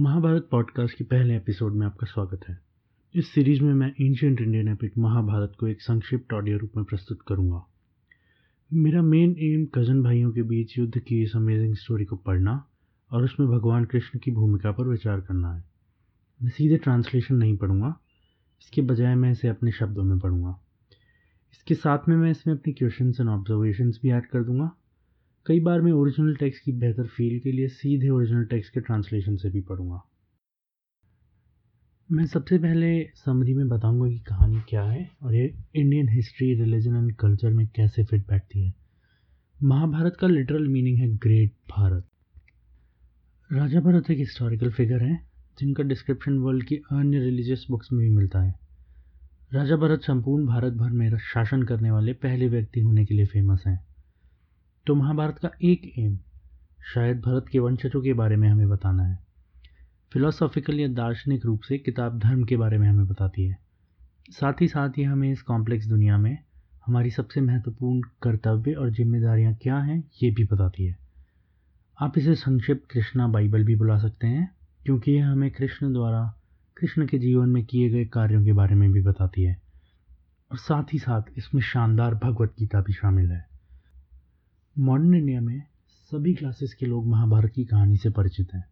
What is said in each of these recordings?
Mahabharat podcast के पहले episode में आपका स्वागत है। इस सीरीज़ में मैं एंशियंट इंडियन एपिक महाभारत को एक संक्षिप्त ऑडियो रूप में प्रस्तुत करूँगा। मेरा मेन एम कज़न भाइयों के बीच युद्ध की इस अमेजिंग स्टोरी को पढ़ना और उसमें भगवान कृष्ण की भूमिका पर विचार करना है। मैं सीधे ट्रांसलेशन नहीं पढ़ूँगा, इसके बजाय मैं इसे अपने शब्दों में पढ़ूँगा। इसके साथ में मैं इसमें अपनी क्वेश्चन एंड ऑब्जर्वेशंस भी ऐड कर दूँगा। कई बार मैं ओरिजिनल टेक्स्ट की बेहतर फील के लिए सीधे ओरिजिनल टेक्स्ट के ट्रांसलेशन से भी पढ़ूँगा। मैं सबसे पहले समरी में बताऊँगा कि कहानी क्या है और ये Indian history religion and culture में कैसे फिट बैठती है। महाभारत का लिटरल मीनिंग है ग्रेट भारत राजा भरत एक हिस्टोरिकल फिगर हैं, जिनका डिस्क्रिप्शन वर्ल्ड की अन्य रिलीजियस बुक्स में भी मिलता है। राजा भरत संपूर्ण भारत भर में शासन करने वाले पहले व्यक्ति होने के लिए फ़ेमस हैं। तो महाभारत का एक एम शायद भरत के वंशजों के बारे में हमें बताना है। फिलोसॉफिकल या दार्शनिक रूप से किताब धर्म के बारे में हमें बताती है। साथ ही साथ ही हमें इस कॉम्प्लेक्स दुनिया में हमारी सबसे महत्वपूर्ण कर्तव्य और जिम्मेदारियाँ क्या हैं, ये भी बताती है। आप इसे संक्षिप्त कृष्णा बाइबल भी बुला सकते हैं, क्योंकि यह हमें कृष्ण द्वारा, कृष्ण के जीवन में किए गए कार्यों के बारे में भी बताती है। और साथ ही साथ इसमें शानदार भगवत गीता भी शामिल है। मॉडर्न इंडिया में सभी क्लासेस के लोग महाभारत की कहानी से परिचित हैं।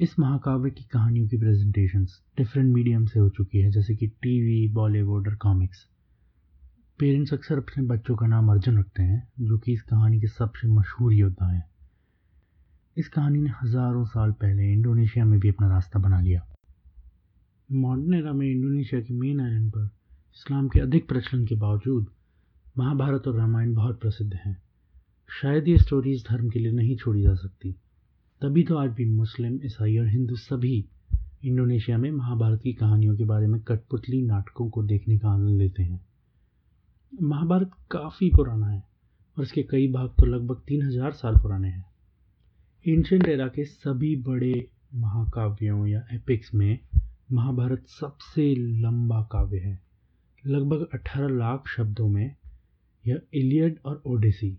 इस महाकाव्य की कहानियों की प्रेजेंटेशंस डिफरेंट मीडियम से हो चुकी है, जैसे कि टीवी बॉलीवुड और कॉमिक्स पेरेंट्स अक्सर अपने बच्चों का नाम अर्जुन रखते हैं, जो कि इस कहानी के सबसे मशहूर योद्धा हैं। इस कहानी ने हज़ारों साल पहले इंडोनेशिया में भी अपना रास्ता बना लिया। मॉडर्न एरा में इंडोनेशिया के मेन आइलैंड पर इस्लाम के अधिक प्रचलन के बावजूद महाभारत और रामायण बहुत प्रसिद्ध हैं। शायद ये स्टोरीज धर्म के लिए नहीं छोड़ी जा सकती। तभी तो आज भी मुस्लिम, ईसाई और हिंदू सभी इंडोनेशिया में महाभारत की कहानियों के बारे में कठपुतली नाटकों को देखने का आनंद लेते हैं। महाभारत काफ़ी पुराना है और इसके कई भाग तो लगभग तीन हज़ार साल पुराने हैं। एंशंट एरा के सभी बड़े महाकाव्यों या एपिक्स में महाभारत सबसे लंबा काव्य है। लगभग 18 लाख शब्दों में यह इलियड और ओडिसी,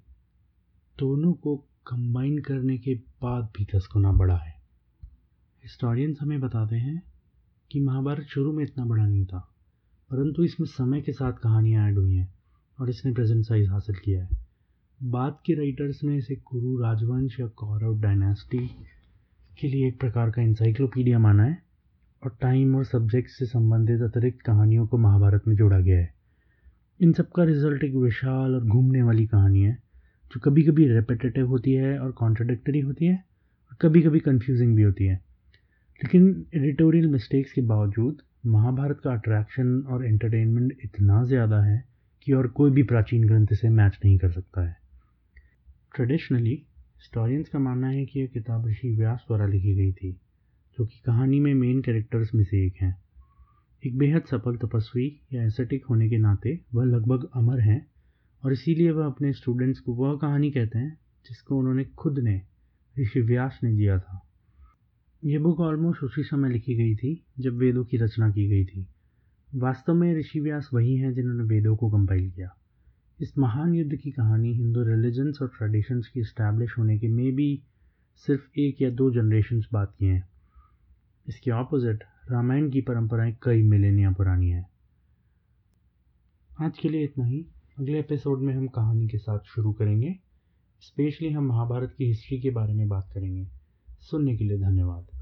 दोनों को कंबाइन करने के बाद भी दस गुना बड़ा है। हिस्टोरियंस हमें बताते हैं कि महाभारत शुरू में इतना बड़ा नहीं था, परंतु इसमें समय के साथ कहानियाँ ऐड हुई हैं और इसने प्रेजेंट साइज़ हासिल किया है। बाद के राइटर्स ने इसे कुरु राजवंश या कौरव डायनेस्टी के लिए एक प्रकार का इंसाइक्लोपीडिया माना है और टाइम और सब्जेक्ट से संबंधित अतिरिक्त कहानियों को महाभारत में जोड़ा गया है। इन सब का रिज़ल्ट एक विशाल और घूमने वाली कहानी है, जो कभी कभी रेपिटेटिव होती है और कॉन्ट्रोडिक्टरी होती है और कभी कभी कंफ्यूजिंग भी होती है। लेकिन एडिटोरियल मिस्टेक्स के बावजूद, महाभारत का अट्रैक्शन और एंटरटेनमेंट इतना ज़्यादा है कि और कोई भी प्राचीन ग्रंथ से मैच नहीं कर सकता है। ट्रेडिशनली हिस्टोरियंस का मानना है कि यह किताब ऋषि व्यास द्वारा लिखी गई थी, जो कि कहानी में मेन कैरेक्टर्स में से एक हैं। एक बेहद सफल तपस्वी या एसेटिक होने के नाते वह लगभग अमर हैं और इसीलिए वह अपने स्टूडेंट्स को वह कहानी कहते हैं, जिसको उन्होंने खुद ने, ऋषि व्यास ने जिया था। ये बुक ऑलमोस्ट उसी समय लिखी गई थी, जब वेदों की रचना की गई थी। वास्तव में ऋषि व्यास वही हैं जिन्होंने वेदों को कंपाइल किया। इस महान युद्ध की कहानी हिंदू रिलीजन्स और ट्रेडिशंस की इस्टेब्लिश होने के में भी सिर्फ़ एक या दो जनरेशन्स बाद किए हैं। इसके ऑपोजिट रामायण की परंपराएँ कई मिलेनिया पुरानी हैं। आज के लिए इतना ही। अगले एपिसोड में हम कहानी के साथ शुरू करेंगे। स्पेशली हम महाभारत की हिस्ट्री के बारे में बात करेंगे। सुनने के लिए धन्यवाद।